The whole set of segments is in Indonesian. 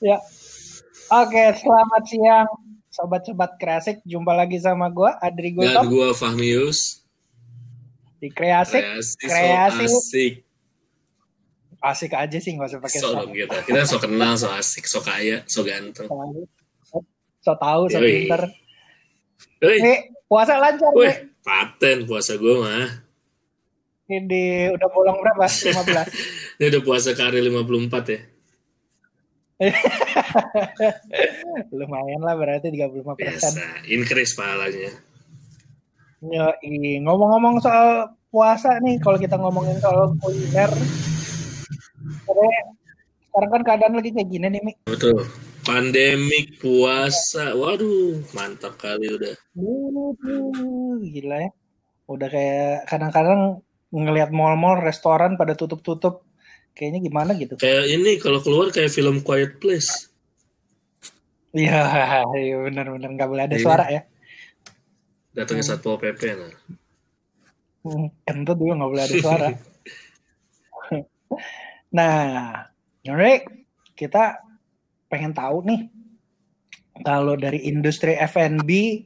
Ya. Oke, selamat siang sobat-sobat kreasik. Jumpa lagi sama gue Adri Dan Gultom gue Fahmius. di Kreasik. Kreasi, Kreasi. so asik. Asik aja sih nggak usah pakai So so. dong kita. Kita so kenal, so asik, so kaya, so ganteng. So tahu, so Yoi. pinter. Nih, puasa lancar weh, nih. paten puasa gue mah. Ini udah bolong berapa? 15. Ini udah puasa ke hari 54 ya. Lumayan lah berarti 35 persen. Biasa, increase pahalanya. Yoi. Ngomong-ngomong soal puasa nih, kalau kita ngomongin soal kuliner, sekarang kan keadaan lagi kayak gini nih, Mi. Betul. Pandemik puasa, waduh, mantap kali udah. Wuh, gila ya. Udah kayak kadang-kadang ngelihat mall-mall, restoran pada tutup-tutup. Kayaknya gimana gitu. Kayak ini kalau keluar kayak film Quiet Place. Iya, iya benar-benar nggak boleh ada Iya. suara ya. Datangnya Satpol PP nah. Hmm, Kentut juga nggak boleh ada suara. nah, Rick, kita pengen tahu nih kalau dari industri F&B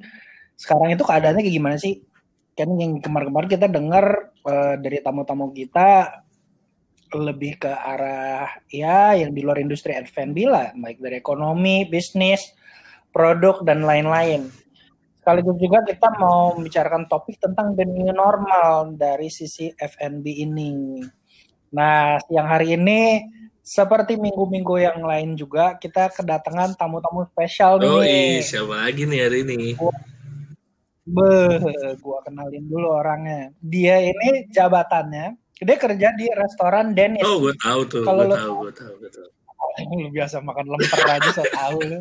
sekarang itu keadaannya kayak gimana sih? Kan yang kemarin-kemarin kita dengar eh, dari tamu-tamu kita lebih ke arah ya yang di luar industri F&B lah, baik dari ekonomi, bisnis, produk dan lain-lain. Sekaligus juga kita mau membicarakan topik tentang the new normal dari sisi F&B ini. Nah, siang hari ini seperti minggu-minggu yang lain juga kita kedatangan tamu-tamu spesial Oh nih. siapa lagi nih hari ini? Beh, gua kenalin dulu orangnya. Dia ini jabatannya, dia kerja di restoran Dennis. Oh gue tahu tuh, Kalau gue lu- tahu, gue tahu, gue tahu. Lu biasa makan lemper aja so tahu lu.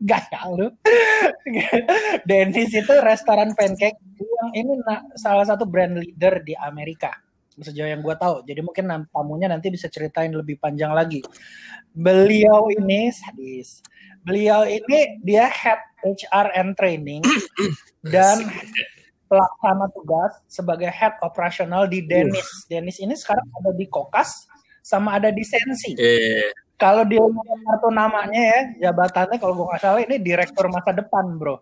Gaya lu. Dennis itu restoran pancake yang ini salah satu brand leader di Amerika. Sejauh yang gue tahu. Jadi mungkin tamunya nanti bisa ceritain lebih panjang lagi. Beliau ini sadis. Beliau ini dia head HR and training dan pelaksana tugas sebagai head operasional di Dennis. Dennis ini sekarang ada di Kokas sama ada di Sensi. Eh, Kalau dia kartu namanya ya, jabatannya kalau gue nggak salah ini direktur masa depan, bro.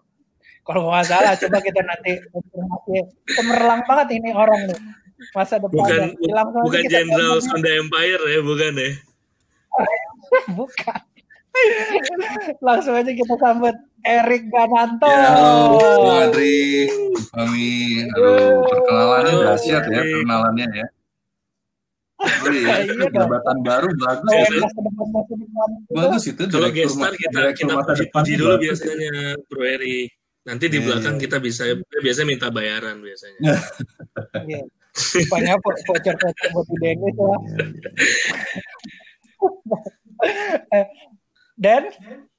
Kalau gue nggak salah, coba kita nanti konfirmasi. Cemerlang banget ini orang nih. Masa depan. bukan aja bukan Jenderal. Sunda Empire ya, bukan ya? Bukan. Langsung aja kita sambut Erik Gananto. Ya, halo, Bung Adri, kami, aduh, perkenalannya dahsyat ya, perkenalannya ya. Oh iya, Iya jabatan baru bagus Kayak ya. itu. Bagus itu Kalau gestar kita kita tuh dulu ya. biasanya, Bro Eri. Nanti di Iya, belakang iya. kita bisa biasanya minta bayaran biasanya. Iya. Rupanya vo- voucher-voucher buat di Dennis ya. Eh, Dan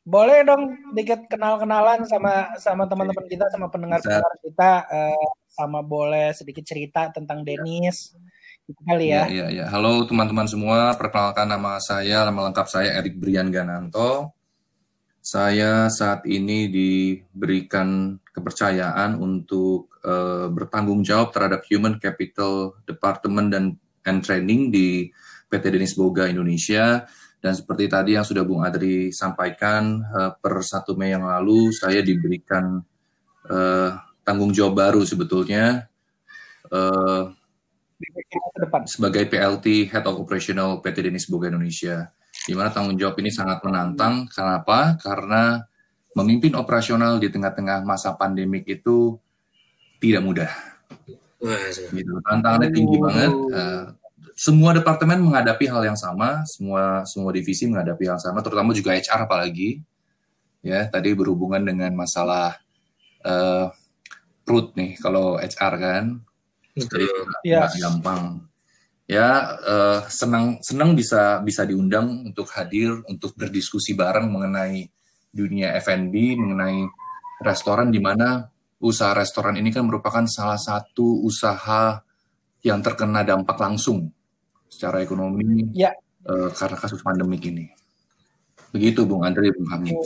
boleh dong dikit kenal-kenalan sama sama teman-teman kita sama pendengar-pendengar kita eh, sama boleh sedikit cerita tentang Dennis gitu kali ya. iya, iya. Halo teman-teman semua, perkenalkan nama saya, nama lengkap saya Erik Brian Gananto. Saya saat ini diberikan kepercayaan untuk eh, bertanggung jawab terhadap Human Capital Department dan and Training di PT Denis Boga Indonesia. Dan seperti tadi yang sudah Bung Adri sampaikan, eh, per 1 Mei yang lalu saya diberikan eh, tanggung jawab baru sebetulnya. Depan. sebagai PLT Head of Operational PT Denis Boga Indonesia. Di mana tanggung jawab ini sangat menantang. Kenapa? Karena memimpin operasional di tengah-tengah masa pandemik itu tidak mudah. Wah, Gitu. Tantangannya tinggi banget. Semua departemen menghadapi hal yang sama, semua semua divisi menghadapi hal yang sama, terutama juga HR apalagi. Ya, tadi berhubungan dengan masalah eh, root nih kalau HR kan. Jadi nggak gampang. Ya eh, senang senang bisa bisa diundang untuk hadir untuk berdiskusi bareng mengenai dunia F&B, mengenai restoran di mana usaha restoran ini kan merupakan salah satu usaha yang terkena dampak langsung secara ekonomi Ya. eh, karena kasus pandemik ini. Begitu Bung Andre, Bung Hamid.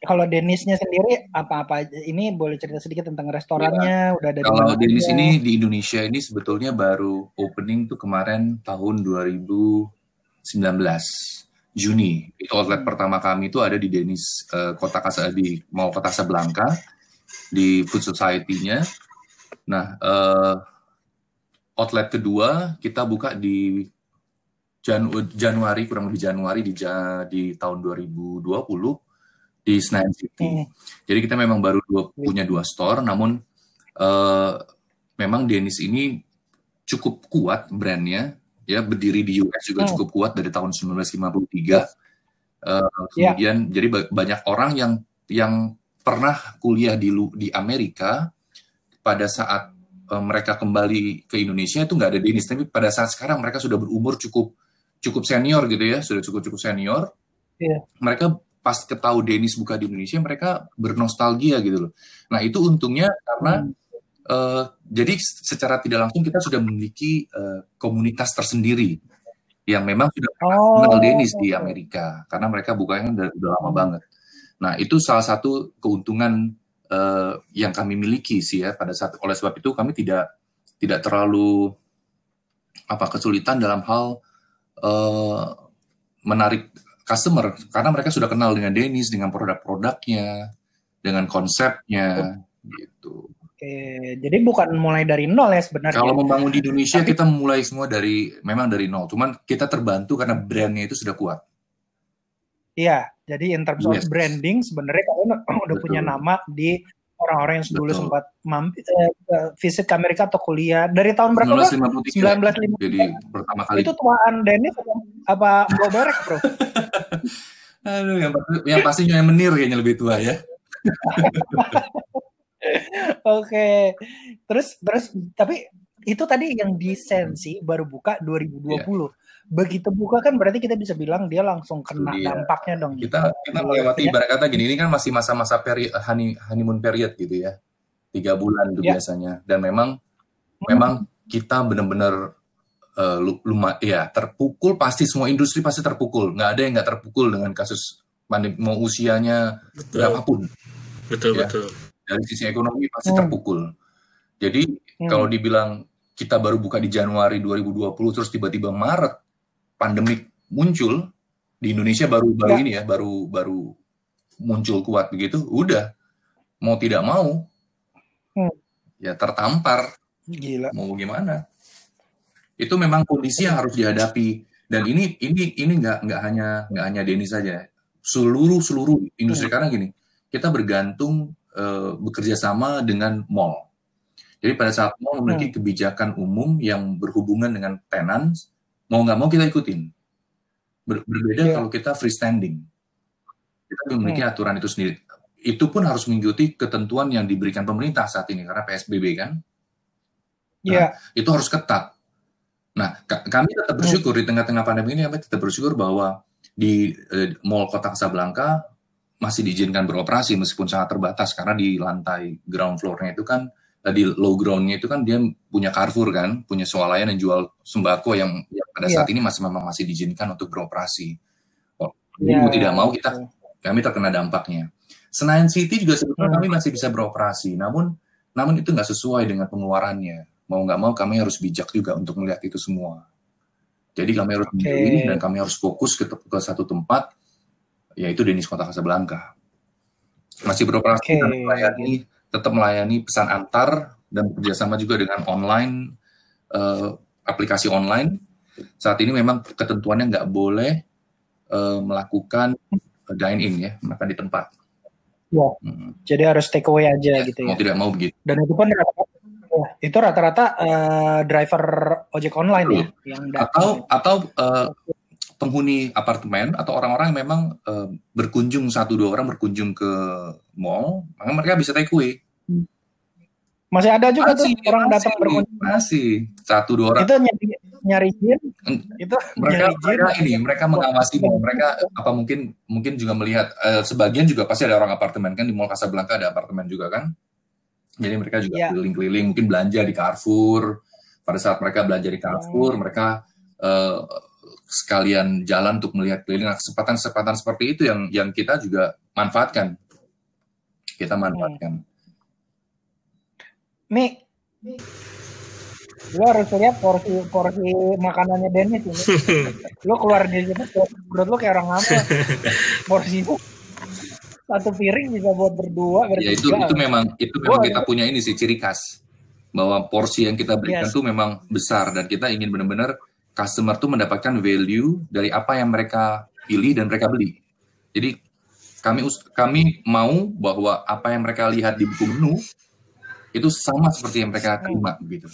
Kalau Dennisnya sendiri apa-apa? Ini boleh cerita sedikit tentang restorannya, udah ada Kalau aja? ini di Indonesia ini sebetulnya baru opening tuh kemarin tahun 2019 Juni. Itu outlet pertama kami itu ada di Denis uh, Kota Kasa di Mall Kota Casablanca di Food Society-nya. Nah, uh, outlet kedua kita buka di Janu Januari kurang lebih Januari di di tahun 2020 di Senayan City. Hmm. Jadi kita memang baru dua, punya dua store, namun uh, memang Denis ini cukup kuat brandnya, ya berdiri di US juga hmm. cukup kuat dari tahun 1953. Uh, eh, kemudian yeah. jadi banyak orang yang yang pernah kuliah di di Amerika pada saat mereka kembali ke Indonesia itu nggak ada Denis, tapi pada saat sekarang mereka sudah berumur cukup cukup senior gitu ya, sudah cukup cukup senior. Yeah. Mereka pas ketahui Denis buka di Indonesia, mereka bernostalgia gitu loh. Nah itu untungnya karena hmm. uh, jadi secara tidak langsung kita sudah memiliki uh, komunitas tersendiri yang memang sudah oh. kenal Denis di Amerika karena mereka bukanya udah, udah lama banget. Nah itu salah satu keuntungan uh, yang kami miliki sih ya pada saat oleh sebab itu kami tidak tidak terlalu apa kesulitan dalam hal uh, menarik customer karena mereka sudah kenal dengan Dennis dengan produk-produknya dengan konsepnya gitu. Oke, jadi bukan mulai dari nol ya sebenarnya. Kalau membangun di Indonesia Tapi, kita mulai semua dari memang dari nol, cuman kita terbantu karena brandnya itu sudah kuat. Iya, jadi in terms yes. of branding sebenarnya kalian udah Betul. punya nama di orang-orang yang dulu sempat mampir eh, visit ke Amerika atau kuliah dari tahun berapa? 1953. 1953. Jadi pertama kali. Itu tuaan Dennis apa Berek, Bro? Aduh, yang, yang pastinya yang menir kayaknya lebih tua ya. Oke. Terus terus tapi itu tadi yang desensi baru buka 2020. Yeah begitu buka kan berarti kita bisa bilang dia langsung kena iya. dampaknya dong. Kita kita melewati ya. ibarat kata gini, ini kan masih masa-masa peri honey, honeymoon period gitu ya, tiga bulan itu ya. biasanya. Dan memang hmm. memang kita benar-benar uh, lumayan ya terpukul pasti semua industri pasti terpukul. Nggak ada yang nggak terpukul dengan kasus pandemi mau usianya betul. berapapun. Betul ya. betul. Dari sisi ekonomi pasti hmm. terpukul. Jadi hmm. kalau dibilang kita baru buka di Januari 2020 terus tiba-tiba Maret pandemik muncul di Indonesia baru baru ya. ini ya baru baru muncul kuat begitu udah mau tidak mau hmm. ya tertampar gila mau gimana itu memang kondisi yang harus dihadapi dan ini ini ini nggak nggak hanya nggak hanya Denny saja seluruh seluruh industri hmm. karena gini kita bergantung uh, bekerja sama dengan mall jadi pada saat mall memiliki hmm. kebijakan umum yang berhubungan dengan tenants mau nggak mau kita ikutin. Ber berbeda yeah. kalau kita freestanding. Kita memiliki hmm. aturan itu sendiri. Itu pun harus mengikuti ketentuan yang diberikan pemerintah saat ini karena PSBB kan. Nah, yeah. itu harus ketat. Nah, kami tetap hmm. bersyukur hmm. di tengah-tengah pandemi ini kami tetap bersyukur bahwa di eh, Mall Kota Casablanca masih diizinkan beroperasi meskipun sangat terbatas karena di lantai ground floor-nya itu kan di low groundnya itu kan dia punya Carrefour kan, punya swalayan yang jual sembako yang, yang pada yeah. saat ini masih memang masih diizinkan untuk beroperasi. Oh, jadi yeah. mau tidak mau kita kami terkena dampaknya. Senayan City juga sebetulnya hmm. kami masih bisa beroperasi, namun namun itu nggak sesuai dengan pengeluarannya. Mau nggak mau kami harus bijak juga untuk melihat itu semua. Jadi kami harus okay. memilih dan kami harus fokus ke, ke satu tempat, yaitu Denis Kota Casablanca. Masih beroperasi okay. dan melayani tetap melayani pesan antar dan bekerjasama juga dengan online uh, aplikasi online. Saat ini memang ketentuannya nggak boleh uh, melakukan dine in ya, makan di tempat. Ya, hmm. jadi harus take away aja ya, gitu ya. Mau tidak mau begitu. Dan itu pun rata-rata, ya, itu rata-rata uh, driver ojek online ya, yang atau atau uh, penghuni apartemen atau orang-orang yang memang uh, berkunjung satu dua orang berkunjung ke mall, maka mereka bisa take away. Masih ada juga masih, tuh orang masih, datang berkunjung. Masih satu dua orang. Itu nyari nyari jin. Itu mereka, nyari mereka ini mereka mengawasi mall. Mereka apa mungkin mungkin juga melihat uh, sebagian juga pasti ada orang apartemen kan di Mall Casablanca ada apartemen juga kan. Jadi mereka juga iya. keliling-keliling mungkin belanja di Carrefour. Pada saat mereka belanja di Carrefour, hmm. mereka uh, sekalian jalan untuk melihat keliling. Nah, kesempatan-kesempatan seperti itu yang yang kita juga manfaatkan. Kita manfaatkan. Mi. Lu harus lihat porsi porsi makanannya Dennis ini. lu keluar dari situ perut lu kayak orang ngamuk. Porsi itu satu piring bisa buat berdua Ya itu itu memang itu memang kita punya ini sih ciri khas. Bahwa porsi yang kita berikan yes. tuh memang besar. Dan kita ingin benar-benar customer tuh mendapatkan value dari apa yang mereka pilih dan mereka beli. Jadi kami kami mau bahwa apa yang mereka lihat di buku menu itu sama seperti yang mereka terima hmm. gitu.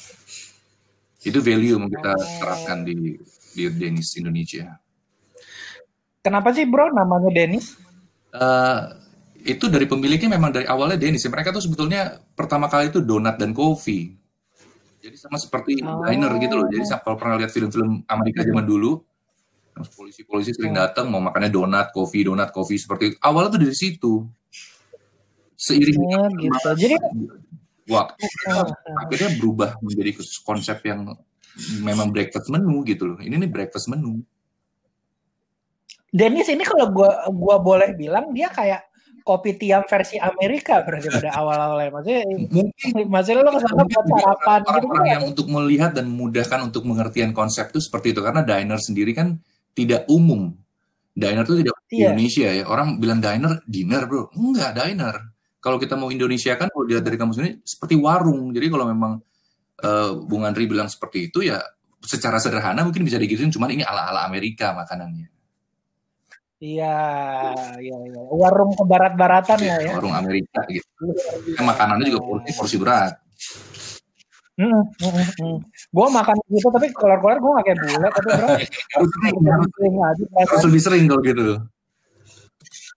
Itu value yang kita terapkan di di Denis Indonesia. Kenapa sih bro namanya Denis? Uh, itu dari pemiliknya memang dari awalnya Denis. Mereka tuh sebetulnya pertama kali itu donat dan kopi. Jadi sama seperti oh. diner gitu loh. Jadi kalau pernah lihat film-film Amerika zaman dulu, polisi-polisi sering oh. datang mau makannya donat, kopi, donat, kopi seperti itu. Awalnya tuh dari situ. Seiring oh, gitu. Jadi waktu oh. akhirnya berubah menjadi konsep yang memang breakfast menu gitu loh. Ini nih breakfast menu. Dennis ini kalau gua gua boleh bilang dia kayak kopi tiam versi Amerika berarti pada awal-awalnya. Maksudnya mungkin masih lo ke sana buat sarapan gitu orang yang untuk melihat dan memudahkan untuk mengertian konsep itu seperti itu karena diner sendiri kan tidak umum. Diner itu tidak iya. Indonesia ya. Orang bilang diner, dinner bro. Enggak, diner. Kalau kita mau Indonesia kan kalau dilihat dari kamus ini seperti warung. Jadi kalau memang uh, Bung Andri bilang seperti itu ya secara sederhana mungkin bisa digituin cuman ini ala-ala Amerika makanannya. Iya, iya, iya. Warung ke barat-baratan ya, ya. Warung Amerika gitu. Kan makanannya juga porsi, porsi berat. Hmm, hmm, hmm. Gue makan gitu tapi keluar-keluar gue gak kayak bule tapi bro harus sering, harus, harus lebih sering kalau gitu.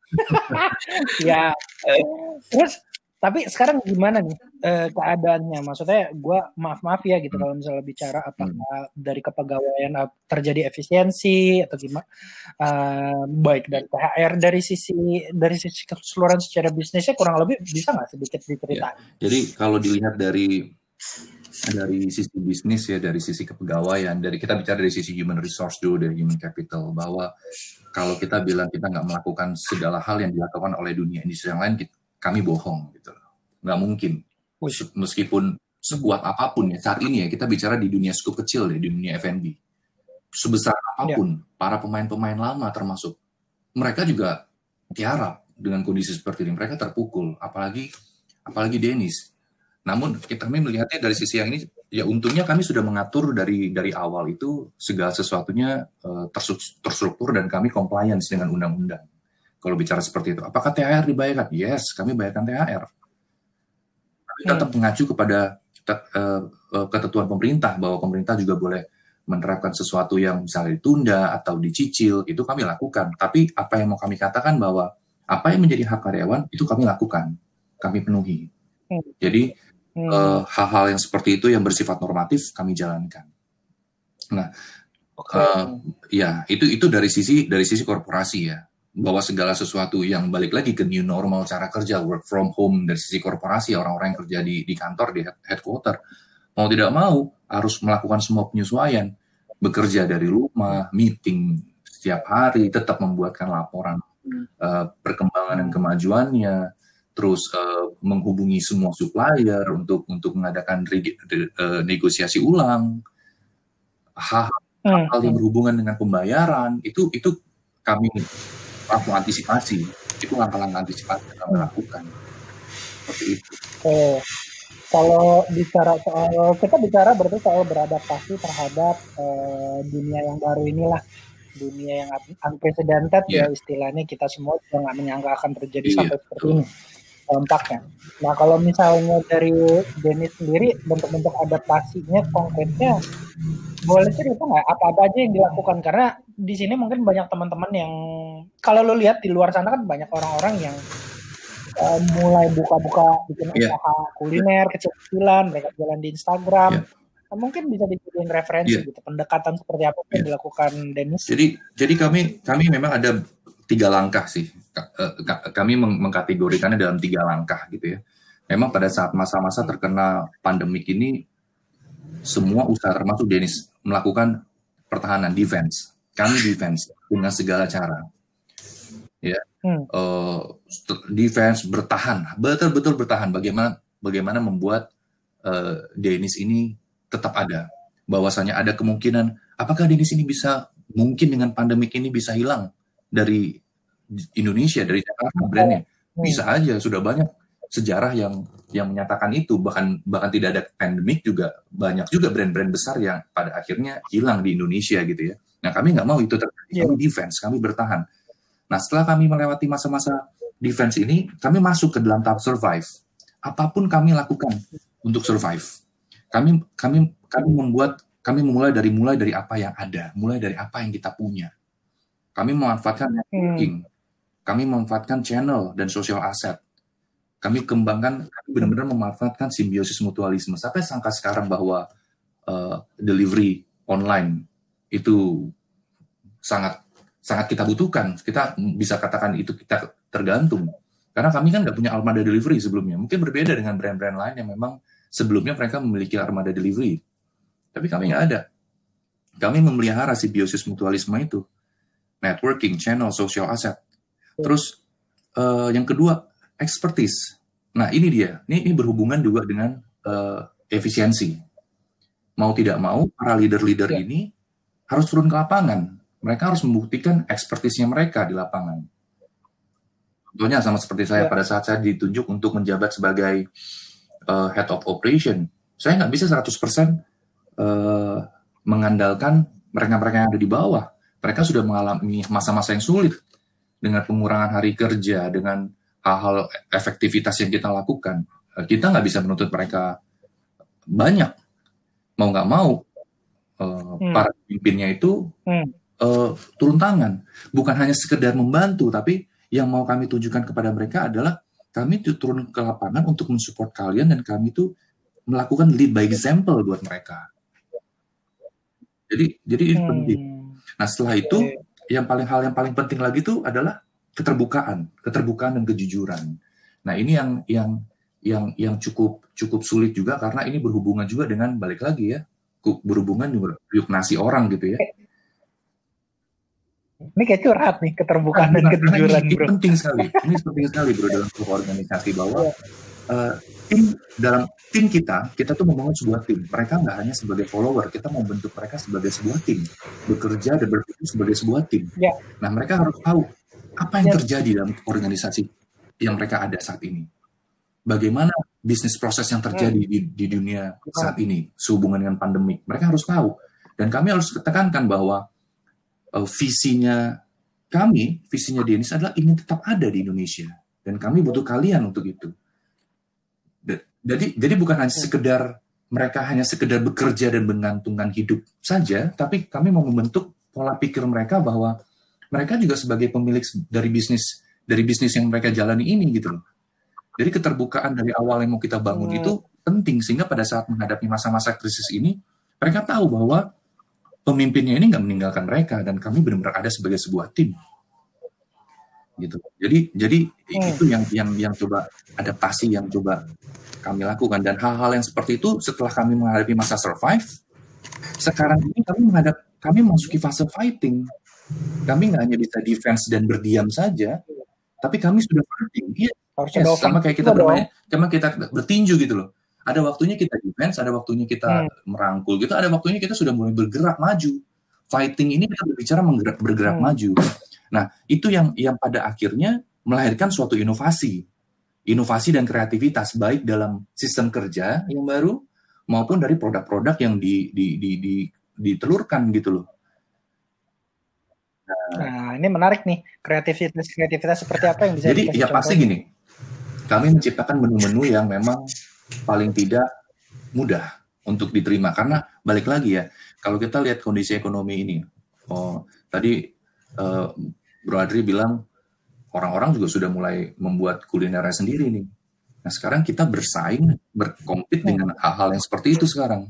ya. Terus tapi sekarang gimana nih eh, keadaannya? Maksudnya gue maaf maaf ya gitu hmm. kalau misalnya bicara apakah hmm. dari kepegawaian terjadi efisiensi atau gimana? Uh, baik dari THR dari sisi dari sisi keseluruhan secara bisnisnya kurang lebih bisa nggak sedikit diceritain? Ya. Jadi kalau dilihat dari dari sisi bisnis ya dari sisi kepegawaian dari kita bicara dari sisi human resource dulu dari human capital bahwa kalau kita bilang kita nggak melakukan segala hal yang dilakukan oleh dunia industri yang lain kita, kami bohong gitu loh. Nggak mungkin. Meskipun sekuat apa pun ya saat ini ya kita bicara di dunia skup kecil ya di dunia F&B. Sebesar apa pun ya. para pemain-pemain lama termasuk mereka juga tiarap dengan kondisi seperti ini. Mereka terpukul, apalagi apalagi Dennis. Namun kita kami melihatnya dari sisi yang ini ya untungnya kami sudah mengatur dari dari awal itu segala sesuatunya uh, terstruktur dan kami compliance dengan undang-undang. Kalau bicara seperti itu, apakah THR dibayarkan? Yes, kami bayarkan THR. Tapi tetap hmm. mengacu kepada uh, ketentuan pemerintah bahwa pemerintah juga boleh menerapkan sesuatu yang misalnya ditunda atau dicicil, itu kami lakukan. Tapi apa yang mau kami katakan bahwa apa yang menjadi hak karyawan itu kami lakukan, kami penuhi. Hmm. Jadi hal hal-hal yang seperti itu yang bersifat normatif kami jalankan. Nah, okay. uh, ya itu itu dari sisi dari sisi korporasi ya bahwa segala sesuatu yang balik lagi ke new normal cara kerja work from home dari sisi korporasi orang-orang yang kerja di di kantor di headquarter. Mau tidak mau harus melakukan semua penyesuaian. Bekerja dari rumah meeting setiap hari tetap membuatkan laporan uh, perkembangan dan kemajuannya. Terus uh, menghubungi semua supplier untuk untuk mengadakan uh, negosiasi ulang. Hal-hal hmm. yang berhubungan dengan pembayaran itu itu kami langsung antisipasi. Itu langkah-langkah antisipasi yang kami lakukan seperti itu. Oh, kalau bicara soal kita bicara berarti soal beradaptasi terhadap uh, dunia yang baru inilah. Dunia yang unprecedented yeah. ya istilahnya. Kita semua juga nggak menyangka akan terjadi yeah, sampai seperti ini dampaknya. Nah kalau misalnya dari Dennis sendiri bentuk-bentuk adaptasinya konkretnya boleh cerita nggak apa-apa aja yang dilakukan karena di sini mungkin banyak teman-teman yang kalau lo lihat di luar sana kan banyak orang-orang yang uh, mulai buka-buka bikin yeah. usaha kuliner kecil-kecilan mereka jalan di Instagram yeah. Nah, mungkin bisa dijadiin referensi yeah. gitu pendekatan seperti apa yang yeah. dilakukan Dennis. Jadi jadi kami kami memang ada tiga langkah sih. Eh, kami mengkategorikannya dalam tiga langkah gitu ya. Memang pada saat masa-masa terkena pandemik ini, semua usaha termasuk Denis melakukan pertahanan defense. Kami defense dengan segala cara. Ya, hmm. uh, defense bertahan, betul-betul bertahan. Bagaimana bagaimana membuat uh, Denis ini tetap ada. Bahwasanya ada kemungkinan apakah di sini bisa mungkin dengan pandemik ini bisa hilang dari Indonesia dari Jakarta brandnya hmm. bisa aja sudah banyak sejarah yang yang menyatakan itu bahkan bahkan tidak ada pandemik juga banyak juga brand-brand besar yang pada akhirnya hilang di Indonesia gitu ya. Nah kami nggak mau itu terjadi. Yeah. Kami defense, kami bertahan. Nah setelah kami melewati masa-masa defense ini, kami masuk ke dalam tahap survive. Apa pun kami lakukan untuk survive. Kami kami kami membuat kami memulai dari mulai dari apa yang ada, mulai dari apa yang kita punya. Kami memanfaatkan networking, hmm. Kami memanfaatkan channel dan social asset. Kami kembangkan, kami benar-benar memanfaatkan simbiosis mutualisme. Sampai sangka sekarang bahwa uh, delivery online itu sangat sangat kita butuhkan. Kita bisa katakan itu kita tergantung. Karena kami kan nggak punya armada delivery sebelumnya. Mungkin berbeda dengan brand-brand lain yang memang sebelumnya mereka memiliki armada delivery. Tapi kami nggak ada. Kami memelihara simbiosis mutualisme itu. Networking, channel, social asset. Terus uh, yang kedua, expertise. Nah ini dia, ini, ini berhubungan juga dengan uh, efisiensi. Mau tidak mau, para leader-leader ya. ini harus turun ke lapangan. Mereka harus membuktikan ekspertisnya mereka di lapangan. Contohnya sama seperti saya ya. pada saat saya ditunjuk untuk menjabat sebagai uh, head of operation. Saya nggak bisa 100% uh, mengandalkan mereka-mereka yang ada di bawah. Mereka sudah mengalami masa-masa yang sulit dengan pengurangan hari kerja, dengan hal-hal efektivitas yang kita lakukan. Uh, kita nggak bisa menuntut mereka banyak. Mau nggak mau, uh, hmm. para pemimpinnya itu hmm. uh, turun tangan. Bukan hanya sekedar membantu, tapi yang mau kami tunjukkan kepada mereka adalah kami turun ke lapangan untuk mensupport kalian dan kami itu melakukan lead by example buat mereka. Jadi jadi ini hmm. penting. Nah setelah itu yang paling hal yang paling penting lagi itu adalah keterbukaan, keterbukaan dan kejujuran. Nah ini yang yang yang yang cukup cukup sulit juga karena ini berhubungan juga dengan balik lagi ya berhubungan juga yuk nasi orang gitu ya. Ini kayak curhat nih keterbukaan nah, dan kejujuran ini, bro. Ini penting sekali. Ini penting sekali bro dalam organisasi bahwa uh, tim dalam tim kita, kita tuh membangun sebuah tim. Mereka nggak hanya sebagai follower, kita mau bentuk mereka sebagai sebuah tim, bekerja dan berpikir sebagai sebuah tim. Ya. Nah, mereka harus tahu apa yang ya. terjadi dalam organisasi yang mereka ada saat ini. Bagaimana bisnis proses yang terjadi hmm. di, di dunia saat ini sehubungan dengan pandemi. Mereka harus tahu. Dan kami harus tekankan bahwa uh, visinya kami, visinya Denis adalah ingin tetap ada di Indonesia. Dan kami butuh kalian untuk itu jadi jadi bukan hanya sekedar mereka hanya sekedar bekerja dan mengantungkan hidup saja, tapi kami mau membentuk pola pikir mereka bahwa mereka juga sebagai pemilik dari bisnis dari bisnis yang mereka jalani ini gitu loh. Jadi keterbukaan dari awal yang mau kita bangun hmm. itu penting sehingga pada saat menghadapi masa-masa krisis ini mereka tahu bahwa pemimpinnya ini nggak meninggalkan mereka dan kami benar-benar ada sebagai sebuah tim gitu. Jadi jadi hmm. itu yang yang yang coba adaptasi yang coba kami lakukan. Dan hal-hal yang seperti itu setelah kami menghadapi masa survive sekarang ini kami menghadap kami memasuki fase fighting. Kami nggak hanya bisa defense dan berdiam saja tapi kami sudah fighting. Iya yes, sama kayak kita bermain sama kita bertinju gitu loh. Ada waktunya kita defense ada waktunya kita hmm. merangkul gitu ada waktunya kita sudah mulai bergerak maju. Fighting ini kita berbicara bergerak, bergerak hmm. maju. Nah itu yang yang pada akhirnya melahirkan suatu inovasi inovasi dan kreativitas baik dalam sistem kerja yang baru maupun dari produk-produk yang di, di, di, di, ditelurkan gitu loh. Nah, nah, ini menarik nih kreativitas kreativitas seperti apa yang bisa. Jadi ya pasti gini, kami menciptakan menu-menu yang memang paling tidak mudah untuk diterima karena balik lagi ya kalau kita lihat kondisi ekonomi ini, oh tadi uh, Bro Adri bilang orang-orang juga sudah mulai membuat kulinernya sendiri nih. Nah sekarang kita bersaing, berkompet dengan hal-hal yang seperti itu sekarang.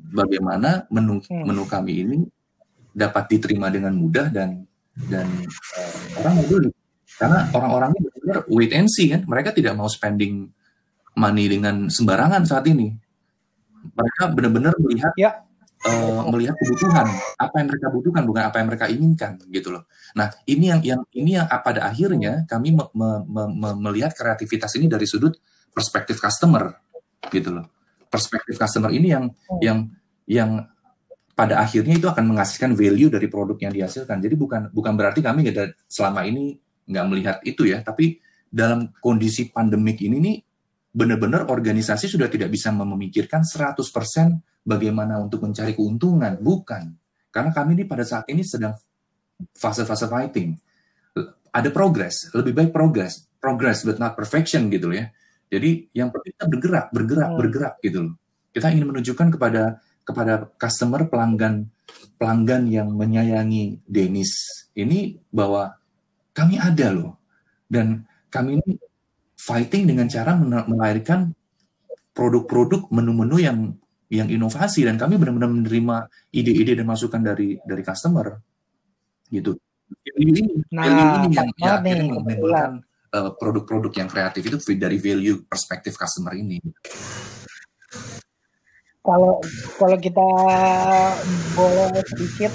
Bagaimana menu hmm. menu kami ini dapat diterima dengan mudah dan dan uh, orang mau beli. Karena orang-orang ini benar wait and see kan, mereka tidak mau spending money dengan sembarangan saat ini. Mereka benar-benar melihat ya uh, melihat kebutuhan apa yang mereka butuhkan bukan apa yang mereka inginkan gitu loh. Nah ini yang yang ini yang pada akhirnya kami me, me, me, melihat kreativitas ini dari sudut perspektif customer gitu loh. perspektif customer ini yang hmm. yang yang pada akhirnya itu akan menghasilkan value dari produk yang dihasilkan. Jadi bukan bukan berarti kami selama ini nggak melihat itu ya, tapi dalam kondisi pandemik ini nih benar-benar organisasi sudah tidak bisa memikirkan 100% bagaimana untuk mencari keuntungan, bukan. Karena kami ini pada saat ini sedang fase-fase fighting. Ada progress, lebih baik progress, progress but not perfection gitu ya. Jadi yang penting kita bergerak, bergerak, hmm. bergerak gitu loh. Kita ingin menunjukkan kepada kepada customer pelanggan pelanggan yang menyayangi Denis ini bahwa kami ada loh dan kami ini fighting dengan cara melahirkan produk-produk menu-menu yang yang inovasi dan kami benar-benar menerima ide-ide dan masukan dari dari customer gitu. Ini, nah, ini yang ya, akhirnya menimbulkan uh, produk-produk yang kreatif itu dari value perspektif customer ini. Kalau kalau kita boleh sedikit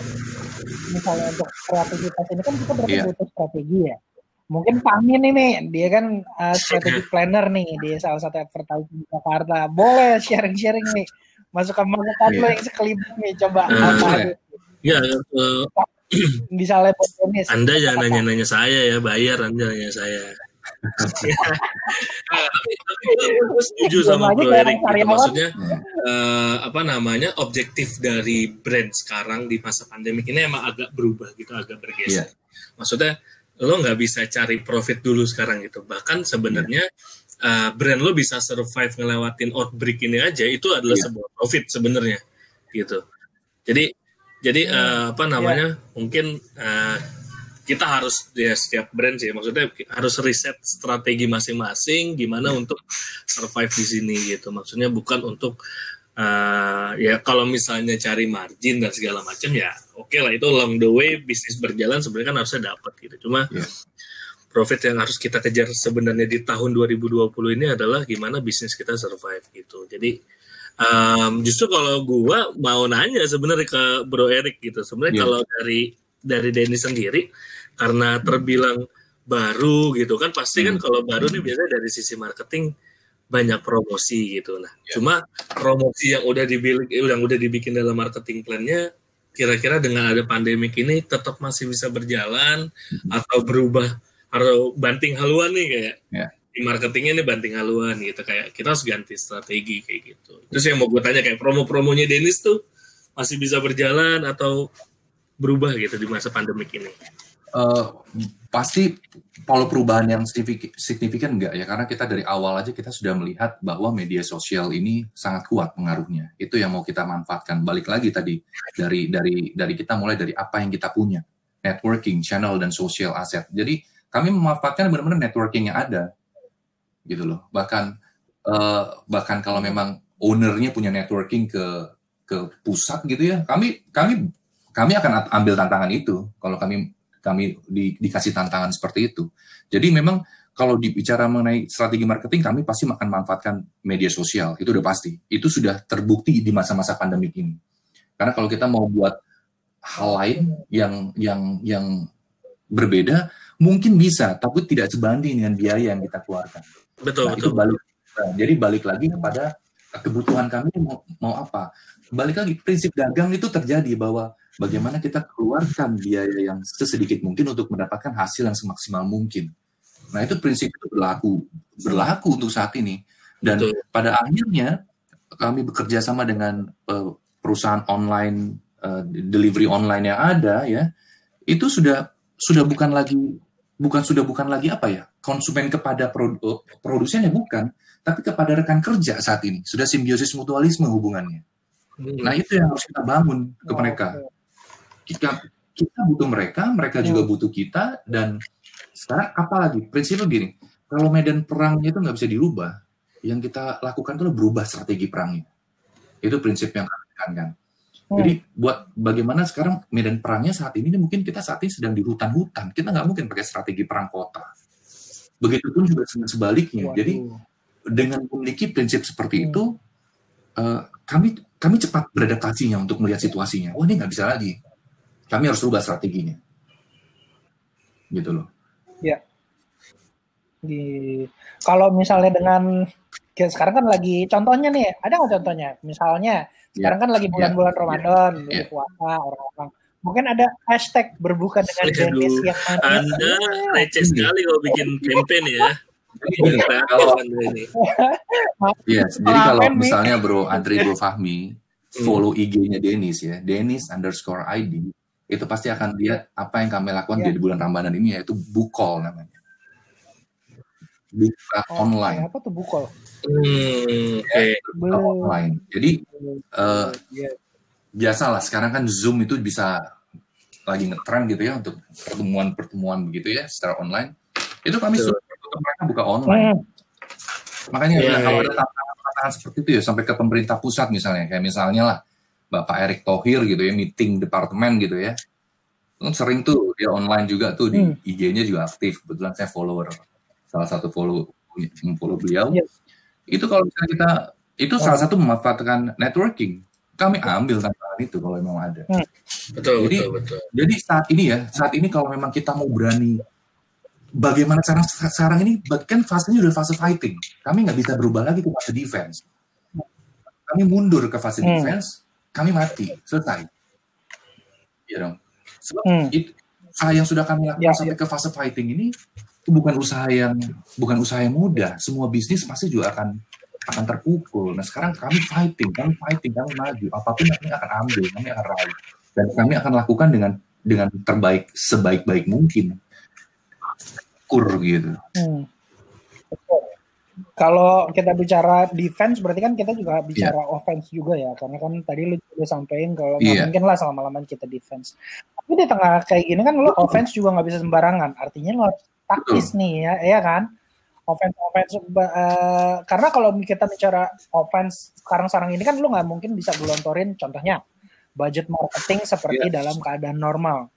misalnya untuk kreativitas ini kan kita berarti yeah. butuh strategi ya mungkin Pak Amin ini dia kan uh, strategic planner nih di salah satu advertising di Jakarta. Boleh sharing-sharing nih masukan-masukan yeah. lo yang sekelibet nih coba uh, apa Ya, uh, misalnya tenis. Anda jangan nanya-nanya saya ya, bayar Anda nanya saya. Tapi, tapi setuju sama Bro Erik gitu. maksudnya uh, apa namanya objektif dari brand sekarang di masa pandemi ini emang agak berubah gitu agak bergeser yeah. maksudnya lo nggak bisa cari profit dulu sekarang gitu. Bahkan sebenarnya yeah. Uh, brand lo bisa survive ngelewatin outbreak ini aja itu adalah yeah. sebuah profit sebenarnya gitu. Jadi jadi uh, apa namanya yeah. mungkin uh, kita harus ya setiap brand sih maksudnya harus riset strategi masing-masing gimana untuk survive di sini gitu. Maksudnya bukan untuk uh, ya kalau misalnya cari margin dan segala macam ya oke okay lah itu along the way bisnis berjalan sebenarnya kan harusnya dapat gitu cuma yeah. Profit yang harus kita kejar sebenarnya di tahun 2020 ini adalah gimana bisnis kita survive gitu jadi um, justru kalau gua mau nanya sebenarnya ke Bro Erik gitu sebenarnya yeah. kalau dari dari Denny sendiri karena terbilang baru gitu kan pasti kan hmm. kalau baru nih biasanya dari sisi marketing banyak promosi gitu. Nah, yeah. cuma promosi yang udah dibikin yang udah dibikin dalam marketing plan-nya kira-kira dengan ada pandemik ini tetap masih bisa berjalan atau berubah atau banting haluan nih kayak yeah. di marketingnya nih banting haluan gitu kayak kita harus ganti strategi kayak gitu. Terus yang mau gue tanya kayak promo-promonya Dennis tuh masih bisa berjalan atau berubah gitu di masa pandemik ini? Uh, pasti kalau perubahan yang signifikan enggak ya karena kita dari awal aja kita sudah melihat bahwa media sosial ini sangat kuat pengaruhnya itu yang mau kita manfaatkan balik lagi tadi dari dari dari kita mulai dari apa yang kita punya networking channel dan social asset jadi kami memanfaatkan benar-benar networking yang ada gitu loh bahkan uh, bahkan kalau memang ownernya punya networking ke ke pusat gitu ya kami kami kami akan ambil tantangan itu kalau kami kami di, dikasih tantangan seperti itu. Jadi memang kalau dibicara mengenai strategi marketing, kami pasti akan manfaatkan media sosial. Itu udah pasti. Itu sudah terbukti di masa-masa pandemi ini. Karena kalau kita mau buat hal lain yang yang yang berbeda, mungkin bisa, tapi tidak sebanding dengan biaya yang kita keluarkan. Betul, nah, betul. Itu balik. Nah, jadi balik lagi kepada kebutuhan kami mau, mau apa. Balik lagi prinsip dagang itu terjadi bahwa bagaimana kita keluarkan biaya yang sesedikit mungkin untuk mendapatkan hasil yang semaksimal mungkin. Nah itu prinsip itu berlaku berlaku untuk saat ini dan Betul. pada akhirnya kami bekerja sama dengan uh, perusahaan online uh, delivery online yang ada ya itu sudah sudah bukan lagi bukan sudah bukan lagi apa ya konsumen kepada produ produsennya bukan tapi kepada rekan kerja saat ini sudah simbiosis mutualisme hubungannya. Hmm. Nah itu yang harus kita bangun ke mereka kita kita butuh mereka, mereka juga hmm. butuh kita dan sekarang apalagi prinsipnya gini, kalau medan perangnya itu nggak bisa dirubah, yang kita lakukan itu berubah strategi perangnya. Itu prinsip yang kami tekankan. Hmm. Jadi buat bagaimana sekarang medan perangnya saat ini mungkin kita saat ini sedang di hutan-hutan, kita nggak mungkin pakai strategi perang kota. Begitupun juga sebaliknya. Waduh. Jadi dengan memiliki prinsip seperti hmm. itu, uh, kami kami cepat beradaptasinya untuk melihat situasinya. Wah ini nggak bisa lagi kami harus rubah strateginya. Gitu loh. Ya. Di kalau misalnya dengan sekarang kan lagi contohnya nih, ada nggak contohnya? Misalnya sekarang kan lagi bulan-bulan yeah. Ramadan, yeah. yeah. puasa orang-orang. Mungkin ada hashtag berbuka dengan Dennis yang manis. Anda receh sekali kalau bikin campaign ya. Jadi kalau yes, jadi kalau misalnya Bro Andri Bro Fahmi hmm. follow IG-nya Dennis ya, Dennis underscore ID, itu pasti akan lihat apa yang kami lakukan yeah. di bulan Ramadan ini yaitu bukol namanya. Buka oh, online. Apa tuh bukol? Hmm, okay. ya, online. Jadi uh, yeah. biasalah sekarang kan Zoom itu bisa lagi ngetren gitu ya untuk pertemuan-pertemuan begitu ya secara online. Itu kami sudah mereka buka online. Hmm. Makanya yeah, kalau yeah. ada tantangan seperti itu ya sampai ke pemerintah pusat misalnya kayak misalnya lah Bapak Erick Thohir gitu ya meeting departemen gitu ya. Kan sering tuh dia online juga tuh di hmm. IG-nya juga aktif. Kebetulan saya follower salah satu follow follow beliau. Yeah. Itu kalau misalnya kita itu oh. salah satu memanfaatkan networking. Kami ambil tantangan itu kalau memang ada. Hmm. Betul, jadi, betul, betul. Jadi saat ini ya, saat ini kalau memang kita mau berani bagaimana cara sekarang ini kan fasenya udah fase fighting. Kami nggak bisa berubah lagi ke fase defense. Kami mundur ke fase hmm. defense, kami mati, selesai. Ya dong. Sebab hmm. itu, yang sudah kami lakukan ya, sampai ya. ke fase fighting ini itu bukan usaha yang bukan usaha yang mudah. Semua bisnis pasti juga akan akan terpukul. Nah sekarang kami fighting, kami fighting, kami maju. Apa pun kami akan ambil, kami akan raih. Dan kami akan lakukan dengan dengan terbaik sebaik-baik mungkin kur gitu. Hmm. Kalau kita bicara defense berarti kan kita juga bicara yeah. offense juga ya karena kan tadi lu udah sampein kalau yeah. mungkin lah selama lama kita defense. Tapi di tengah kayak gini kan lo offense juga nggak bisa sembarangan. Artinya lo taktis Betul. nih ya, ya kan? Offense offense uh, karena kalau kita bicara offense sekarang sekarang ini kan lo nggak mungkin bisa gelontorin contohnya budget marketing seperti yeah. dalam keadaan normal.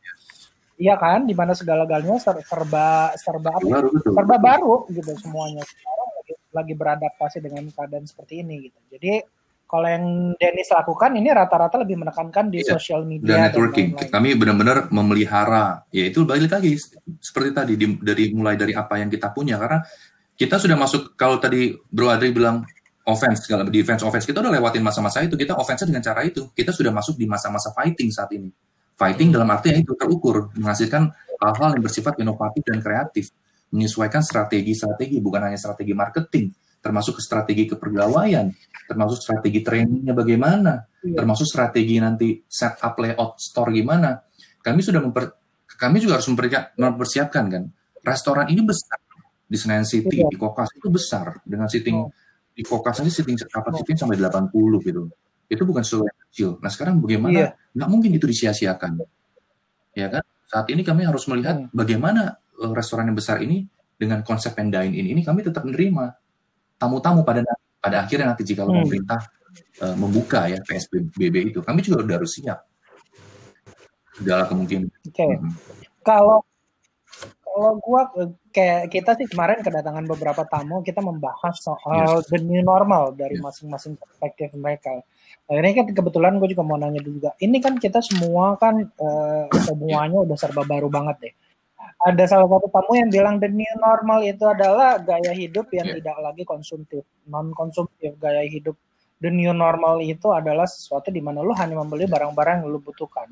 Iya kan, di mana segala-galanya serba serba apa? Serba baru gitu semuanya. Sekarang lagi, lagi beradaptasi dengan keadaan seperti ini gitu. Jadi kalau yang Dennis lakukan ini rata-rata lebih menekankan di iya, sosial media dan networking. Dan Kami benar-benar memelihara, yaitu balik lagi seperti tadi di, dari mulai dari apa yang kita punya. Karena kita sudah masuk kalau tadi Bro Adri bilang offense kalau defense offense kita udah lewatin masa-masa itu. Kita offense dengan cara itu. Kita sudah masuk di masa-masa fighting saat ini. Fighting dalam arti yang itu terukur, menghasilkan hal-hal yang bersifat inovatif dan kreatif, menyesuaikan strategi-strategi, bukan hanya strategi marketing, termasuk ke strategi kepegawaian, termasuk strategi trainingnya bagaimana, iya. termasuk strategi nanti setup layout store gimana. Kami sudah memper, kami juga harus mempersiapkan kan. Restoran ini besar di Senayan City, iya. di Kokas itu besar dengan sitting oh. di Kokas ini sitting capacity oh. sampai 80 gitu itu bukan sesuatu yang kecil. Nah sekarang bagaimana? Iya. Nggak mungkin itu disia-siakan, ya kan? Saat ini kami harus melihat hmm. bagaimana uh, restoran yang besar ini dengan konsep yang dine in ini kami tetap menerima tamu-tamu pada pada akhirnya nanti jika hmm. pemerintah uh, membuka ya PSBB itu, kami juga udah harus siap segala kemungkinan. Oke. Okay. Hmm. Kalau kalau gua kayak kita sih kemarin kedatangan beberapa tamu kita membahas soal yes. the new normal dari masing-masing perspektif mereka. Nah, ini kan kebetulan gue juga mau nanya juga. Ini kan kita semua kan uh, semuanya udah serba baru banget deh. Ada salah satu tamu yang bilang the new normal itu adalah gaya hidup yang yeah. tidak lagi konsumtif, non konsumtif gaya hidup. The new normal itu adalah sesuatu di mana lu hanya membeli barang-barang yang lu butuhkan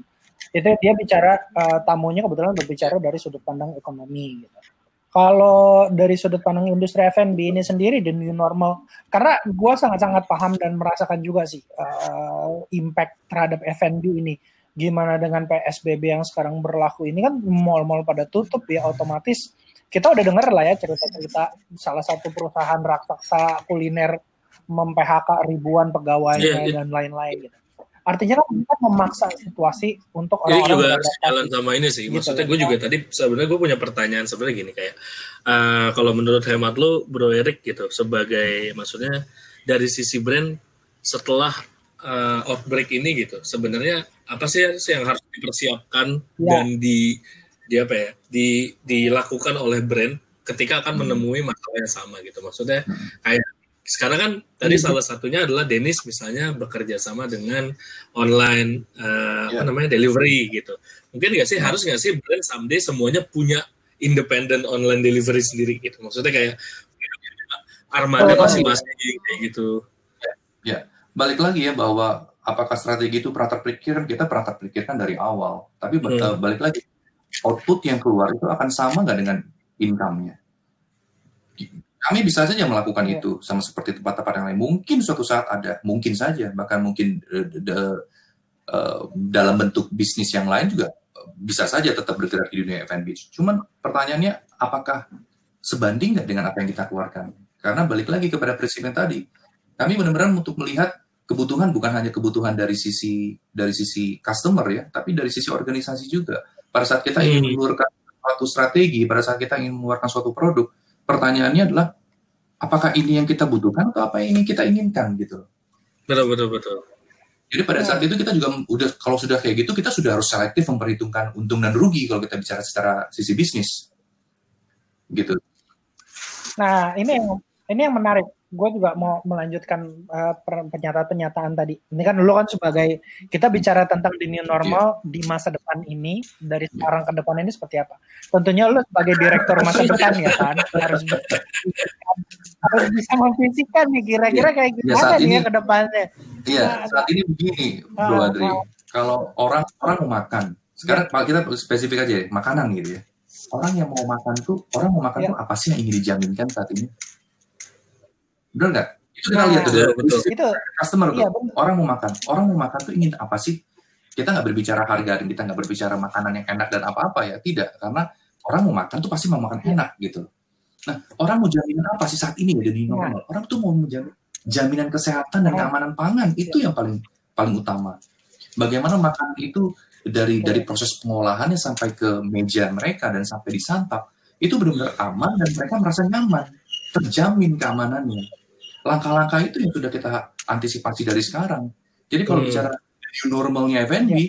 itu dia bicara uh, tamunya kebetulan berbicara dari sudut pandang ekonomi gitu. Kalau dari sudut pandang industri F&B ini sendiri the new normal, karena gue sangat-sangat paham dan merasakan juga sih uh, impact terhadap F&B ini. Gimana dengan PSBB yang sekarang berlaku ini kan mall-mall pada tutup ya otomatis kita udah denger lah ya cerita-cerita salah satu perusahaan raksasa kuliner mem-PHK ribuan pegawainya yeah, yeah. dan lain-lain gitu. Artinya kan kita memaksa situasi untuk orang-orang ini juga jalan sama ini sih. gitu maksudnya gue juga tadi sebenarnya gue punya pertanyaan sebenarnya gini kayak uh, kalau menurut hemat lo Bro Erik gitu sebagai maksudnya dari sisi brand setelah uh, outbreak ini gitu sebenarnya apa sih yang harus dipersiapkan ya. dan di di apa ya di dilakukan oleh brand ketika akan hmm. menemui masalah yang sama gitu maksudnya hmm. kayak sekarang kan tadi hmm. salah satunya adalah Dennis misalnya bekerja sama dengan online uh, yeah. apa ya. namanya delivery gitu. Mungkin nggak sih yeah. harus nggak sih brand someday semuanya punya independent online delivery sendiri gitu. Maksudnya kayak armada oh, masing-masing kayak gitu. Ya, ya, balik lagi ya bahwa apakah strategi itu pernah terpikir? Kita pernah terpikirkan dari awal. Tapi hmm. balik lagi, output yang keluar itu akan sama nggak dengan income-nya? Kami bisa saja melakukan yeah. itu sama seperti tempat-tempat yang lain. Mungkin suatu saat ada, mungkin saja, bahkan mungkin uh, the, uh, dalam bentuk bisnis yang lain juga bisa saja tetap bergerak di dunia F&B. Cuman pertanyaannya, apakah sebanding nggak dengan apa yang kita keluarkan? Karena balik lagi kepada presiden tadi, kami benar-benar untuk melihat kebutuhan bukan hanya kebutuhan dari sisi dari sisi customer ya, tapi dari sisi organisasi juga. Pada saat kita ingin hmm. mengeluarkan suatu strategi, pada saat kita ingin mengeluarkan suatu produk, pertanyaannya adalah apakah ini yang kita butuhkan atau apa yang ingin kita inginkan gitu. Betul betul betul. Jadi pada saat itu kita juga udah kalau sudah kayak gitu kita sudah harus selektif memperhitungkan untung dan rugi kalau kita bicara secara sisi bisnis. Gitu. Nah, ini yang ini yang menarik gue juga mau melanjutkan uh, pernyataan-pernyataan tadi. Ini kan lo kan sebagai kita bicara tentang the new normal yeah. di masa depan ini dari sekarang ke depan ini seperti apa? Tentunya lo sebagai direktur masa depan ya kan harus harus bisa memfisikkan nih kira-kira kayak ya, gimana ya, nih ya ke depannya. Iya, nah, saat ini begini, Bro uh, Adri. Uh, kalau orang orang mau makan, sekarang yeah. kita spesifik aja ya, makanan gitu ya. Orang yang mau makan tuh, orang mau makan yeah. tuh apa sih yang ingin dijaminkan saat ini? Benar nggak? Itu kita nah, lihat tuh dari betul. Itu, customer iya, tuh. Orang mau makan. Orang mau makan tuh ingin apa sih? Kita nggak berbicara harga dan kita nggak berbicara makanan yang enak dan apa-apa ya. Tidak. Karena orang mau makan tuh pasti mau makan enak gitu. Nah, orang mau jaminan apa sih saat ini ya dari normal? Nah. Orang tuh mau jaminan kesehatan dan nah. keamanan pangan. Itu yang paling paling utama. Bagaimana makanan itu dari dari proses pengolahannya sampai ke meja mereka dan sampai disantap itu benar-benar aman dan mereka merasa nyaman, terjamin keamanannya langkah-langkah itu yang sudah kita antisipasi dari sekarang. Jadi kalau hmm. bicara new normalnya F&B, ya.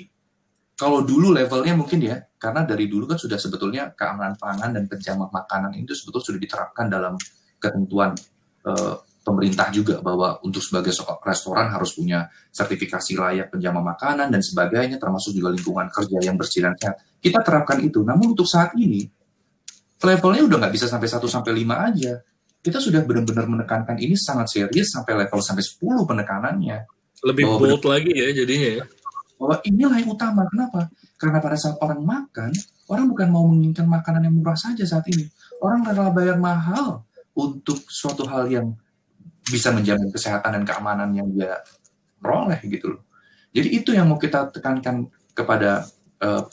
kalau dulu levelnya mungkin ya, karena dari dulu kan sudah sebetulnya keamanan pangan dan penjamak makanan itu sebetulnya sudah diterapkan dalam ketentuan uh, pemerintah juga bahwa untuk sebagai restoran harus punya sertifikasi layak penjamak makanan dan sebagainya, termasuk juga lingkungan kerja yang bersih dan sehat. Kita terapkan itu. Namun untuk saat ini levelnya udah nggak bisa sampai 1 sampai 5 aja kita sudah benar-benar menekankan ini sangat serius sampai level sampai 10 penekanannya. Lebih bahwa bold lagi ya jadinya ya. Bahwa inilah yang utama. Kenapa? Karena pada saat orang makan, orang bukan mau menginginkan makanan yang murah saja saat ini. Orang rela bayar mahal untuk suatu hal yang bisa menjamin kesehatan dan keamanan yang dia peroleh gitu loh. Jadi itu yang mau kita tekankan kepada uh,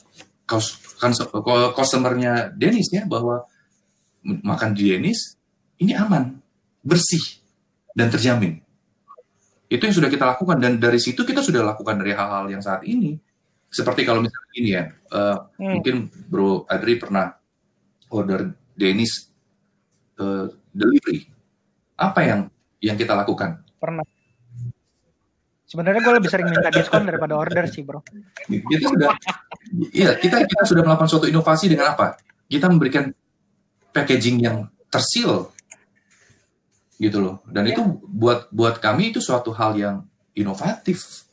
customer-nya Dennis ya bahwa makan di Dennis ini aman, bersih, dan terjamin. Itu yang sudah kita lakukan dan dari situ kita sudah lakukan dari hal-hal yang saat ini. Seperti kalau misalnya ini ya, uh, hmm. mungkin Bro Adri pernah order Dennis uh, delivery. Apa yang yang kita lakukan? Pernah. Sebenarnya gue lebih sering minta diskon daripada order sih, bro. Kita sudah, iya kita kita sudah melakukan suatu inovasi dengan apa? Kita memberikan packaging yang tersil gitu loh. Dan ya. itu buat buat kami itu suatu hal yang inovatif.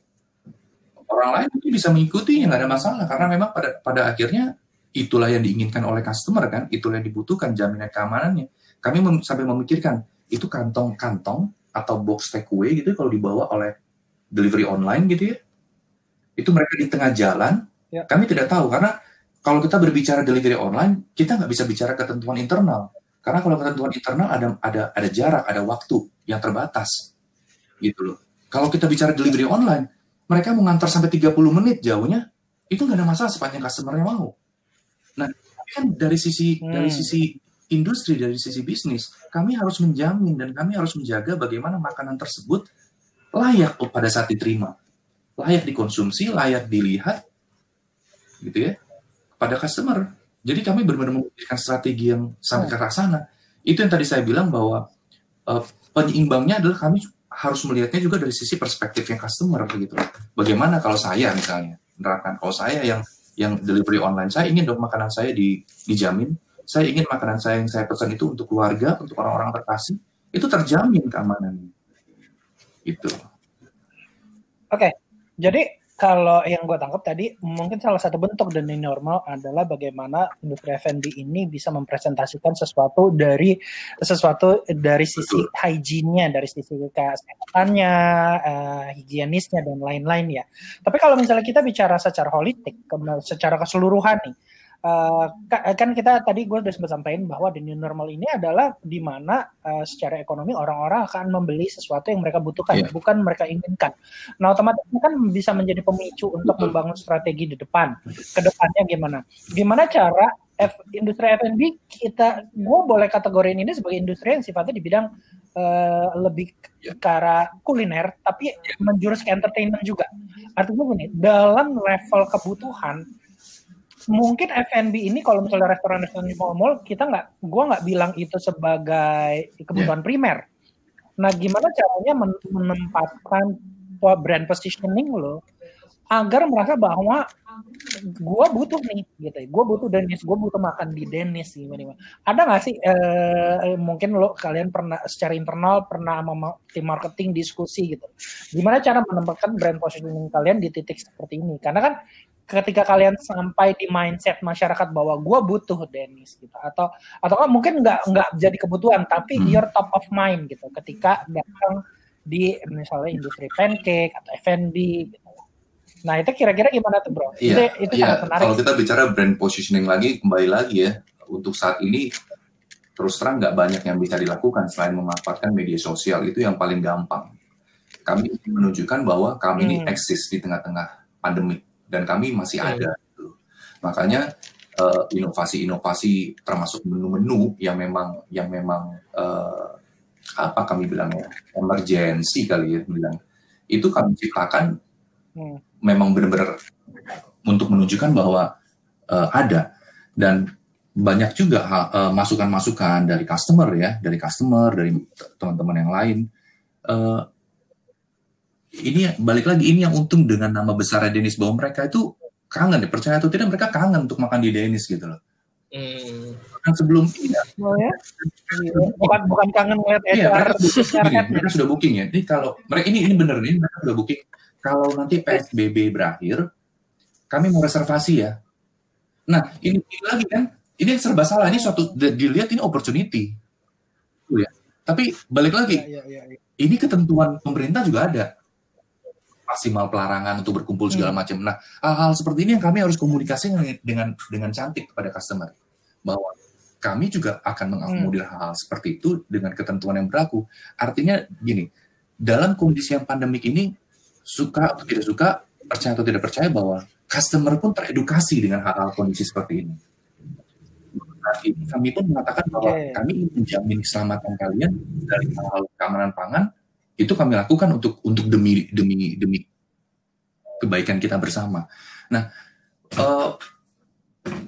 Orang lain mungkin bisa mengikuti nggak ada masalah. Karena memang pada pada akhirnya itulah yang diinginkan oleh customer kan itulah yang dibutuhkan jaminan keamanannya. Kami mem sampai memikirkan itu kantong-kantong atau box takeaway gitu kalau dibawa oleh delivery online gitu ya itu mereka di tengah jalan ya. kami tidak tahu. Karena kalau kita berbicara delivery online kita nggak bisa bicara ketentuan internal karena kalau ketentuan internal ada ada ada jarak, ada waktu yang terbatas. Gitu loh. Kalau kita bicara delivery online, mereka mau ngantar sampai 30 menit jauhnya, itu nggak ada masalah sepanjang customer-nya mau. Nah, kan dari sisi hmm. dari sisi industri, dari sisi bisnis, kami harus menjamin dan kami harus menjaga bagaimana makanan tersebut layak pada saat diterima, layak dikonsumsi, layak dilihat, gitu ya, pada customer. Jadi kami benar-benar memikirkan strategi yang sampai ke arah sana. Itu yang tadi saya bilang bahwa uh, penyeimbangnya adalah kami harus melihatnya juga dari sisi perspektif yang customer gitu. Bagaimana kalau saya misalnya menerapkan kalau saya yang yang delivery online saya ingin dong makanan saya di, dijamin. Saya ingin makanan saya yang saya pesan itu untuk keluarga, untuk orang-orang terkasih, itu terjamin keamanannya. Itu. Oke. Okay. Jadi kalau yang gue tangkap tadi mungkin salah satu bentuk the new normal adalah bagaimana industri F&B ini bisa mempresentasikan sesuatu dari sesuatu dari sisi hygiene-nya, dari sisi kesehatannya, uh, higienisnya dan lain-lain ya. Tapi kalau misalnya kita bicara secara holistik, secara keseluruhan nih, uh, kan kita tadi gue udah sempat sampaikan bahwa the new normal ini adalah di mana uh, secara ekonomi orang-orang akan membeli sesuatu yang mereka butuhkan, yeah. bukan mereka inginkan. Nah, otomatis kan bisa menjadi pemicu untuk membangun strategi di depan. Ke depannya gimana? Gimana cara F, industri F&B kita, gue boleh kategoriin ini sebagai industri yang sifatnya di bidang uh, lebih yeah. ke arah kuliner, tapi yeah. menjurus ke entertainment juga. Artinya gini, dalam level kebutuhan mungkin F&B ini kalau misalnya restoran-restoran di mall-mall kita nggak, gue nggak bilang itu sebagai kebutuhan yeah. primer. Nah, gimana caranya menempatkan brand positioning lo agar merasa bahwa gue butuh nih gitu ya gue butuh Dennis gue butuh makan di Dennis gimana, gimana. ada nggak sih eh, mungkin lo kalian pernah secara internal pernah sama tim marketing diskusi gitu gimana cara menempatkan brand positioning kalian di titik seperti ini karena kan ketika kalian sampai di mindset masyarakat bahwa gue butuh Dennis gitu atau atau kan mungkin nggak nggak jadi kebutuhan tapi hmm. you're top of mind gitu ketika datang di misalnya industri pancake atau F&B gitu. Nah itu kira-kira gimana tuh bro? Iya, itu, itu iya. Kalau kita bicara brand positioning lagi kembali lagi ya untuk saat ini terus terang nggak banyak yang bisa dilakukan selain memanfaatkan media sosial itu yang paling gampang. Kami menunjukkan bahwa kami hmm. ini eksis di tengah-tengah pandemi dan kami masih hmm. ada. Gitu. Makanya uh, inovasi-inovasi termasuk menu-menu yang memang yang memang uh, apa kami bilangnya emergency kali ya bilang itu kami ciptakan hmm. memang benar-benar untuk menunjukkan bahwa uh, ada dan banyak juga masukan-masukan uh, dari customer ya dari customer dari teman-teman yang lain uh, ini balik lagi ini yang untung dengan nama besar Dennis bahwa mereka itu kangen ya percaya atau tidak mereka kangen untuk makan di Dennis gitu loh. Hmm. Kan sebelum ini oh, ya? bukan bukan kangen ngeliat iya, mereka, sudah, mereka sudah booking ya. Ini kalau mereka ini ini bener nih mereka sudah booking. Kalau nanti PSBB berakhir, kami mau reservasi ya. Nah ini, ini lagi kan, ini serba salah. Ini suatu dilihat ini opportunity. Ya. Tapi balik lagi, ya, ya, ya, ya. ini ketentuan pemerintah juga ada maksimal pelarangan untuk berkumpul segala hmm. macam. Nah, hal-hal seperti ini yang kami harus komunikasi dengan dengan cantik kepada customer bahwa kami juga akan mengakomodir hmm. hal-hal seperti itu dengan ketentuan yang berlaku. Artinya gini, dalam kondisi yang pandemik ini suka atau tidak suka, percaya atau tidak percaya bahwa customer pun teredukasi dengan hal-hal kondisi seperti ini. Nah, ini kami pun mengatakan bahwa okay. kami ingin menjamin keselamatan kalian dari hal-hal keamanan pangan itu kami lakukan untuk untuk demi demi demi kebaikan kita bersama. Nah, uh,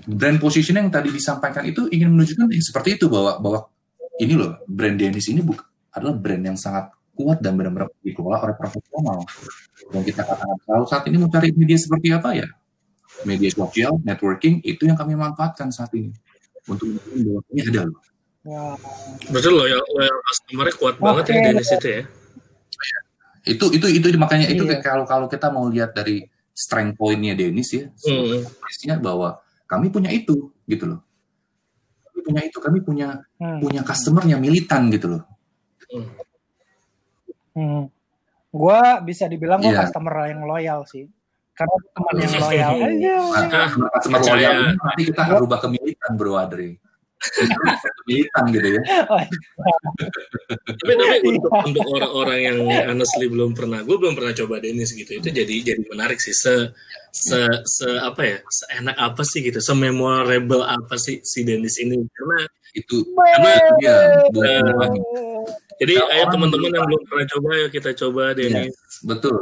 brand position yang tadi disampaikan itu ingin menunjukkan seperti itu bahwa bahwa ini loh brand Dennis ini bukan adalah brand yang sangat kuat dan benar-benar dikelola oleh profesional. Yang kita katakan kalau saat ini mencari media seperti apa ya? Media sosial, networking itu yang kami manfaatkan saat ini untuk bahwa ini ada loh. Betul loh ya, customer kuat okay. banget ya Dennis itu ya itu itu itu makanya itu iya. kalau kalau kita mau lihat dari strength pointnya Dennis ya hmm. bahwa kami punya itu gitu loh kami punya itu kami punya hmm. punya customernya militan gitu loh hmm. hmm. gue bisa dibilang gue yeah. customer yang loyal sih karena teman yang loyal aja nah, customer loyal nanti kita harus rubah ke militan bro Adri militan gitu ya. Tapi tapi untuk untuk orang-orang yang honestly belum pernah, gue belum pernah coba Dennis gitu. Itu jadi jadi menarik sih. Se se, se apa ya? Seenak apa sih gitu? Sememorable apa sih si Dennis ini? Karena itu karena dia uh, jadi ayo teman-teman yang belum pernah coba ya kita coba Dennis. Ya, betul.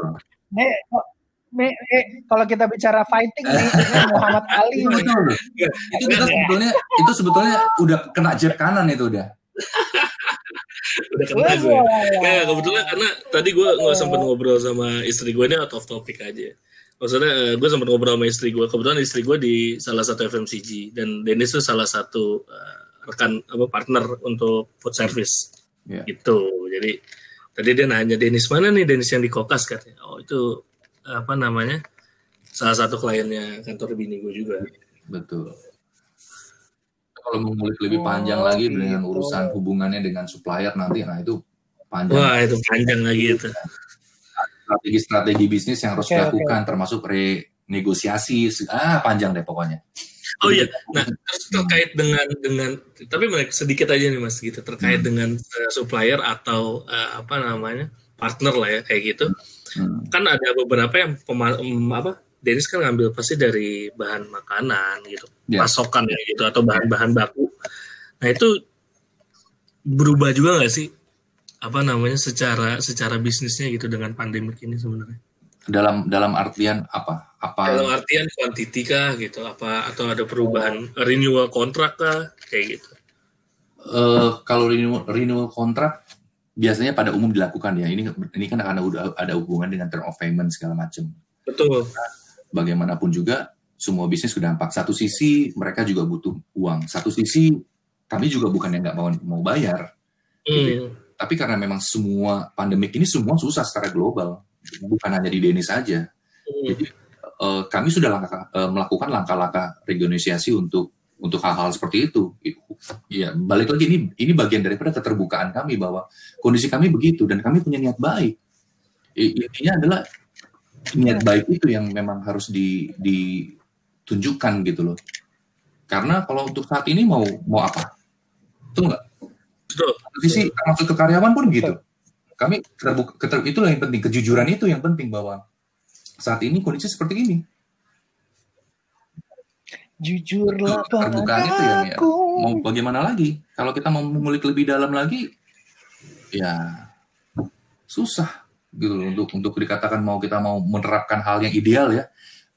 Me, eh, kalau kita bicara fighting nih, Muhammad Ali. Itu, betul. Ya, itu kita sebetulnya itu sebetulnya udah kena jab kanan itu udah. udah kena gue. Ya, kebetulan karena tadi gue nggak sempat ngobrol sama istri gue ini out of topic aja. Maksudnya eh, gue sempat ngobrol sama istri gue. Kebetulan istri gue di salah satu FMCG dan Dennis itu salah satu uh, rekan apa partner untuk food service. Yeah. Gitu. Jadi tadi dia nanya Dennis mana nih Dennis yang di Kokas katanya. Oh itu apa namanya salah satu kliennya kantor bini gue juga. Betul. Kalau mau ngulik lebih panjang oh, lagi gitu. dengan urusan hubungannya dengan supplier nanti, nah itu panjang. Wah itu panjang lagi itu. Strategi-strategi bisnis yang harus okay, dilakukan, okay. termasuk renegosiasi, ah panjang deh pokoknya. Oh iya, nah terus terkait dengan dengan tapi sedikit aja nih mas gitu terkait hmm. dengan uh, supplier atau uh, apa namanya partner lah ya kayak gitu. Hmm. Kan ada beberapa yang pema, um, apa Dennis kan ngambil pasti dari bahan makanan gitu, yeah. pasokan ya gitu atau bahan-bahan baku. Nah itu berubah juga nggak sih apa namanya secara secara bisnisnya gitu dengan pandemik ini sebenarnya? Dalam dalam artian apa? Apa? Dalam artian kuantiti kah gitu? Apa atau ada perubahan oh. renewal kontrak kah kayak gitu? Uh, kalau renewal renewal kontrak biasanya pada umum dilakukan ya. Ini ini kan akan ada, ada hubungan dengan term of payment segala macam. Betul. bagaimanapun juga semua bisnis sudah dampak. Satu sisi mereka juga butuh uang. Satu sisi kami juga bukan yang nggak mau mau bayar. Hmm. Gitu. Tapi karena memang semua pandemik ini semua susah secara global, bukan hanya di Denny saja. Hmm. Jadi uh, kami sudah langkah, uh, melakukan langkah-langkah renegosiasi untuk untuk hal-hal seperti itu. Ya, balik lagi ini ini bagian daripada keterbukaan kami bahwa kondisi kami begitu dan kami punya niat baik. Intinya adalah niat baik itu yang memang harus di, ditunjukkan gitu loh. Karena kalau untuk saat ini mau mau apa? Itu enggak. Betul. Sisi masuk ke karyawan pun gitu. Kami terbuka, keter, itulah yang penting, kejujuran itu yang penting bahwa saat ini kondisi seperti ini jujurlah terbukaan itu ya, ya mau bagaimana lagi? Kalau kita mau mengulik lebih dalam lagi ya susah gitu untuk untuk dikatakan mau kita mau menerapkan hal yang ideal ya.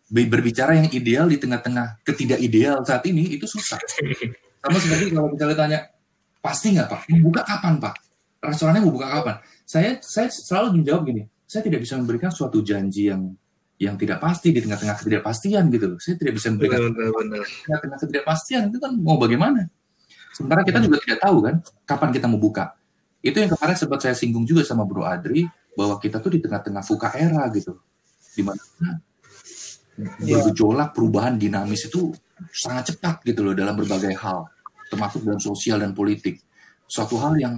Berbicara yang ideal di tengah-tengah ketidak ideal saat ini itu susah. Sama seperti kalau kita tanya pasti nggak pak? Buka kapan pak? Restorannya mau buka kapan? Saya saya selalu menjawab gini saya tidak bisa memberikan suatu janji yang yang tidak pasti di tengah-tengah ketidakpastian gitu loh. Saya tidak bisa memberikan tengah-tengah ketidakpastian itu kan mau bagaimana? Sementara kita juga tidak tahu kan kapan kita mau buka. Itu yang kemarin sempat saya singgung juga sama Bro Adri bahwa kita tuh di tengah-tengah fuka era gitu. Di mana ya. bergejolak perubahan dinamis itu sangat cepat gitu loh dalam berbagai hal, termasuk dalam sosial dan politik. Suatu hal yang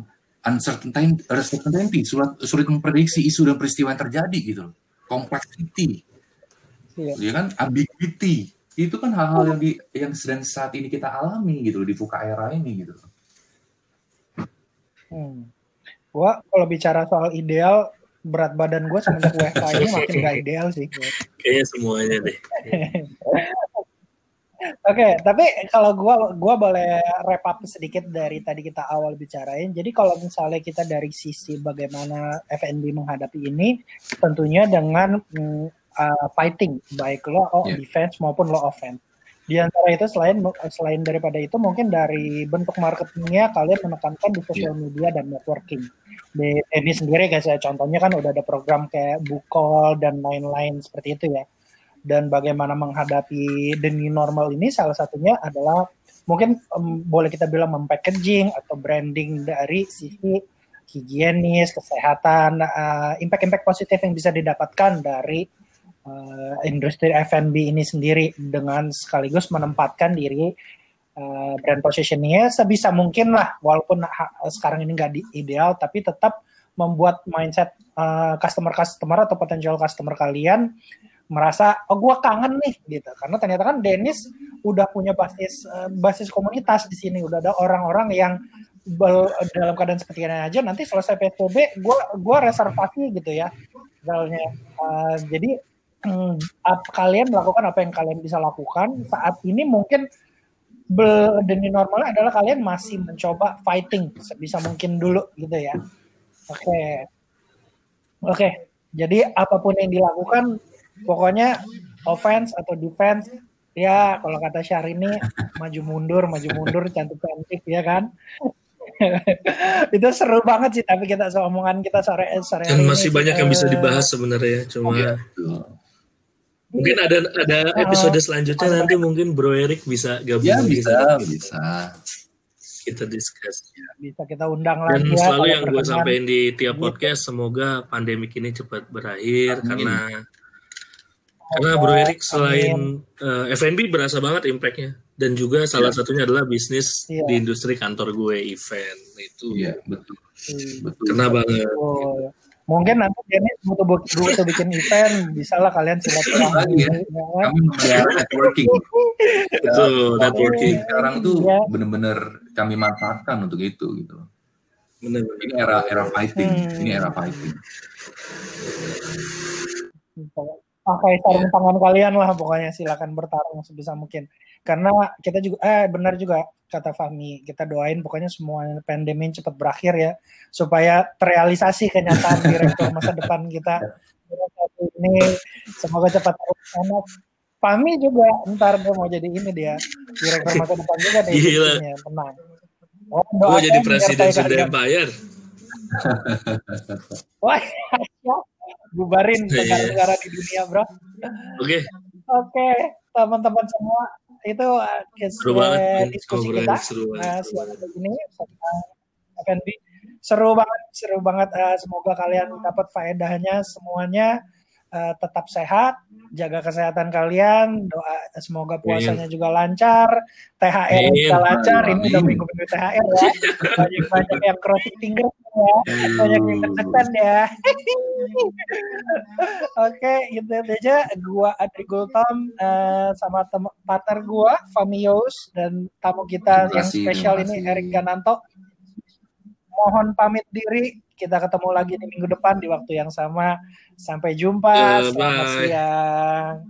uncertainty, sulit, sulit memprediksi isu dan peristiwa yang terjadi gitu loh complexity, yeah. ya kan, ambiguity. Itu kan hal-hal yang di yang sedang saat ini kita alami gitu di Fuka era ini gitu. Hmm. Gua kalau bicara soal ideal, berat badan gue semenjak WFH ini makin gak ideal sih. Kayaknya semuanya deh. Oke, okay, tapi kalau gua gua boleh wrap up sedikit dari tadi kita awal bicarain. Jadi kalau misalnya kita dari sisi bagaimana FNB menghadapi ini, tentunya dengan uh, fighting baik lo yeah. defense maupun lo offense. Di antara itu selain selain daripada itu mungkin dari bentuk marketingnya kalian menekankan di sosial yeah. media dan networking. Di ini sendiri guys ya contohnya kan udah ada program kayak Bukol dan lain-lain seperti itu ya dan bagaimana menghadapi the new normal ini salah satunya adalah mungkin um, boleh kita bilang mempackaging atau branding dari sisi higienis, kesehatan, uh, impact-impact positif yang bisa didapatkan dari uh, industri F&B ini sendiri dengan sekaligus menempatkan diri uh, brand positioningnya sebisa mungkin lah walaupun sekarang ini nggak ideal tapi tetap membuat mindset uh, customer-customer atau potential customer kalian merasa oh gue kangen nih gitu. Karena ternyata kan Dennis udah punya basis uh, basis komunitas di sini. Udah ada orang-orang yang bel, dalam keadaan seperti ini aja nanti selesai PSBB gue gua reservasi gitu ya misalnya. Uh, jadi um, kalian melakukan apa yang kalian bisa lakukan saat ini mungkin deni normalnya adalah kalian masih mencoba fighting sebisa mungkin dulu gitu ya oke okay. oke okay. jadi apa pun yang dilakukan pokoknya offense atau defense ya kalau kata Syahrini maju mundur maju mundur cantik cantik ya kan itu seru banget sih tapi kita omongan kita sore sore dan masih ini, banyak yang bisa dibahas sebenarnya cuma. Mungkin ada ada episode selanjutnya nanti mungkin Bro Erik bisa gabung ya, bisa bisa kita discuss bisa kita undang dan lagi dan ya, selalu yang gue sampaikan di tiap podcast semoga pandemik ini cepat berakhir Amin. karena Karena Bro Erik selain uh, eh, F&B berasa banget impactnya dan juga salah ya. satunya adalah bisnis ya. di industri kantor gue event itu. Iya betul. Hmm. betul. Kena banget. Oh, Mungkin nanti Denny butuh, butuh bikin event, bisa lah kalian silaturahmi. ya. Kami ya, networking. Betul, networking. Sekarang tuh ya. bener-bener kami manfaatkan untuk itu gitu. Bener, bener. Ini era era fighting, hmm. ini era fighting. Pakai sarung yeah. tangan kalian lah pokoknya silakan bertarung sebisa mungkin. Karena kita juga eh benar juga kata Fahmi, kita doain pokoknya semua pandemi cepat berakhir ya supaya terrealisasi kenyataan direktur masa depan kita ini semoga cepat terlaksana. Fahmi juga ntar dia mau jadi ini dia direktur masa depan juga nih. Gila. Tenang. Oh, Gue jadi presiden sudah Empire. Wah. bubarin iya. negara-negara di dunia, bro. Oke. Okay. Oke, okay, teman-teman semua itu uh, seru banget diskusi kita seru banget, uh, ini akan di seru banget seru banget uh, semoga kalian dapat faedahnya semuanya uh, tetap sehat jaga kesehatan kalian doa semoga puasanya Amin. juga lancar THR Amin. juga lancar. Amin. ini udah minggu minggu THR ya. Banyak banyak yang crossing finger ya. Banyak yang tertekan ya. Oke itu aja. Gua Adri Gultom uh, sama tem partner gua Famios dan tamu kita yang spesial ini Erik Gananto. Mohon pamit diri kita ketemu lagi di minggu depan di waktu yang sama. Sampai jumpa. Yeah, Selamat bye. siang.